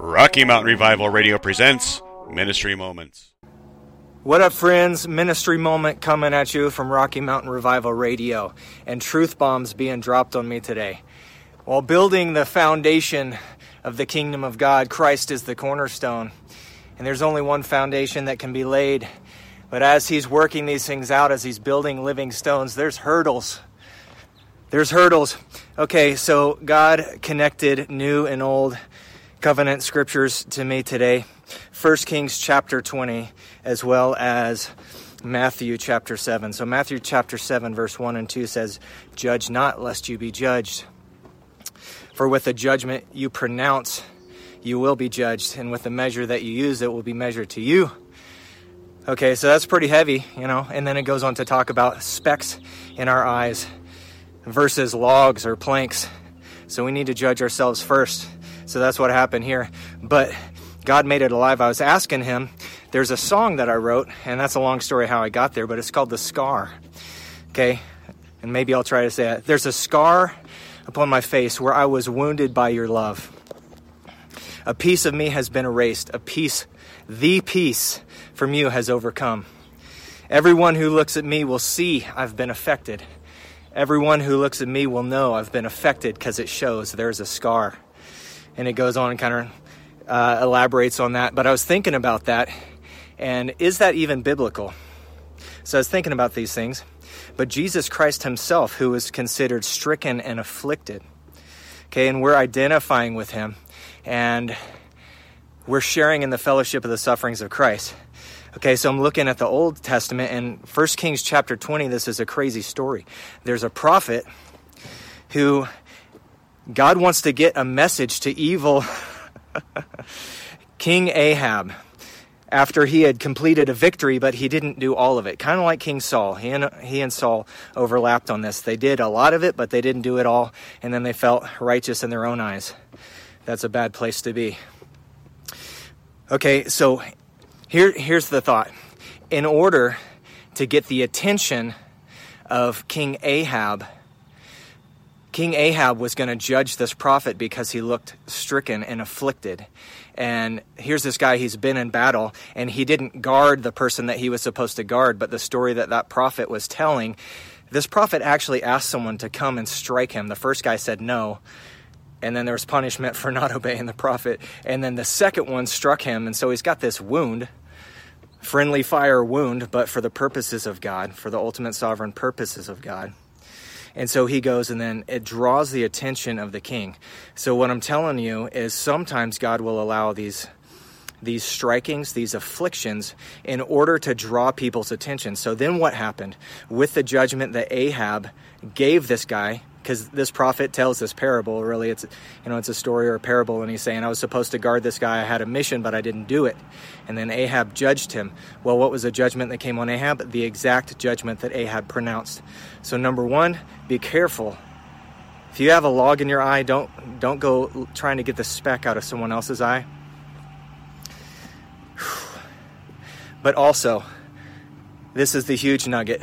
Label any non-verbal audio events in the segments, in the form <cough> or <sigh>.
Rocky Mountain Revival Radio presents Ministry Moments. What up, friends? Ministry moment coming at you from Rocky Mountain Revival Radio, and truth bombs being dropped on me today. While building the foundation of the kingdom of God, Christ is the cornerstone, and there's only one foundation that can be laid. But as He's working these things out, as He's building living stones, there's hurdles. There's hurdles. Okay, so God connected new and old covenant scriptures to me today 1 Kings chapter 20, as well as Matthew chapter 7. So, Matthew chapter 7, verse 1 and 2 says, Judge not, lest you be judged. For with the judgment you pronounce, you will be judged, and with the measure that you use, it will be measured to you. Okay, so that's pretty heavy, you know, and then it goes on to talk about specks in our eyes versus logs or planks. So we need to judge ourselves first. So that's what happened here. But God made it alive. I was asking him, there's a song that I wrote, and that's a long story how I got there, but it's called The Scar. Okay? And maybe I'll try to say it. There's a scar upon my face where I was wounded by your love. A piece of me has been erased. A piece, the piece from you has overcome. Everyone who looks at me will see I've been affected. Everyone who looks at me will know I've been affected because it shows there's a scar and it goes on and kind of uh, elaborates on that. But I was thinking about that, and is that even biblical? So I was thinking about these things. But Jesus Christ Himself, who was considered stricken and afflicted, okay, and we're identifying with Him, and we're sharing in the fellowship of the sufferings of Christ. Okay, so I'm looking at the Old Testament, and 1 Kings chapter 20, this is a crazy story. There's a prophet who God wants to get a message to evil <laughs> King Ahab after he had completed a victory, but he didn't do all of it. Kind of like King Saul. He and, he and Saul overlapped on this. They did a lot of it, but they didn't do it all, and then they felt righteous in their own eyes. That's a bad place to be. Okay, so here, here's the thought. In order to get the attention of King Ahab, King Ahab was going to judge this prophet because he looked stricken and afflicted. And here's this guy, he's been in battle, and he didn't guard the person that he was supposed to guard. But the story that that prophet was telling, this prophet actually asked someone to come and strike him. The first guy said no. And then there was punishment for <laughs> not obeying the prophet. And then the second one struck him. And so he's got this wound, friendly fire wound, but for the purposes of God, for the ultimate sovereign purposes of God. And so he goes, and then it draws the attention of the king. So what I'm telling you is sometimes God will allow these these strikings, these afflictions, in order to draw people's attention. So then what happened? With the judgment that Ahab gave this guy, because this prophet tells this parable, really it's you know, it's a story or a parable, and he's saying, I was supposed to guard this guy, I had a mission, but I didn't do it. And then Ahab judged him. Well, what was the judgment that came on Ahab? The exact judgment that Ahab pronounced. So number one, be careful. If you have a log in your eye, don't don't go trying to get the speck out of someone else's eye. But also, this is the huge nugget.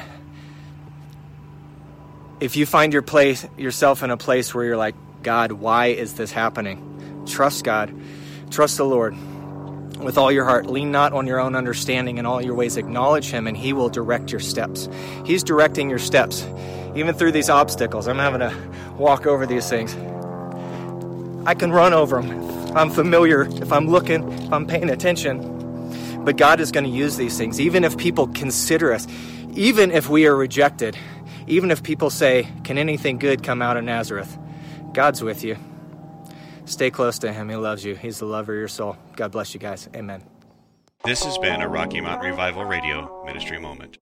If you find your place yourself in a place where you're like, God, why is this happening? Trust God. Trust the Lord with all your heart. Lean not on your own understanding in all your ways. Acknowledge Him, and He will direct your steps. He's directing your steps, even through these obstacles. I'm having to walk over these things. I can run over them. I'm familiar if I'm looking, if I'm paying attention. But God is going to use these things, even if people consider us, even if we are rejected, even if people say, Can anything good come out of Nazareth? God's with you. Stay close to Him. He loves you. He's the lover of your soul. God bless you guys. Amen. This has been a Rocky Mountain Revival Radio Ministry Moment.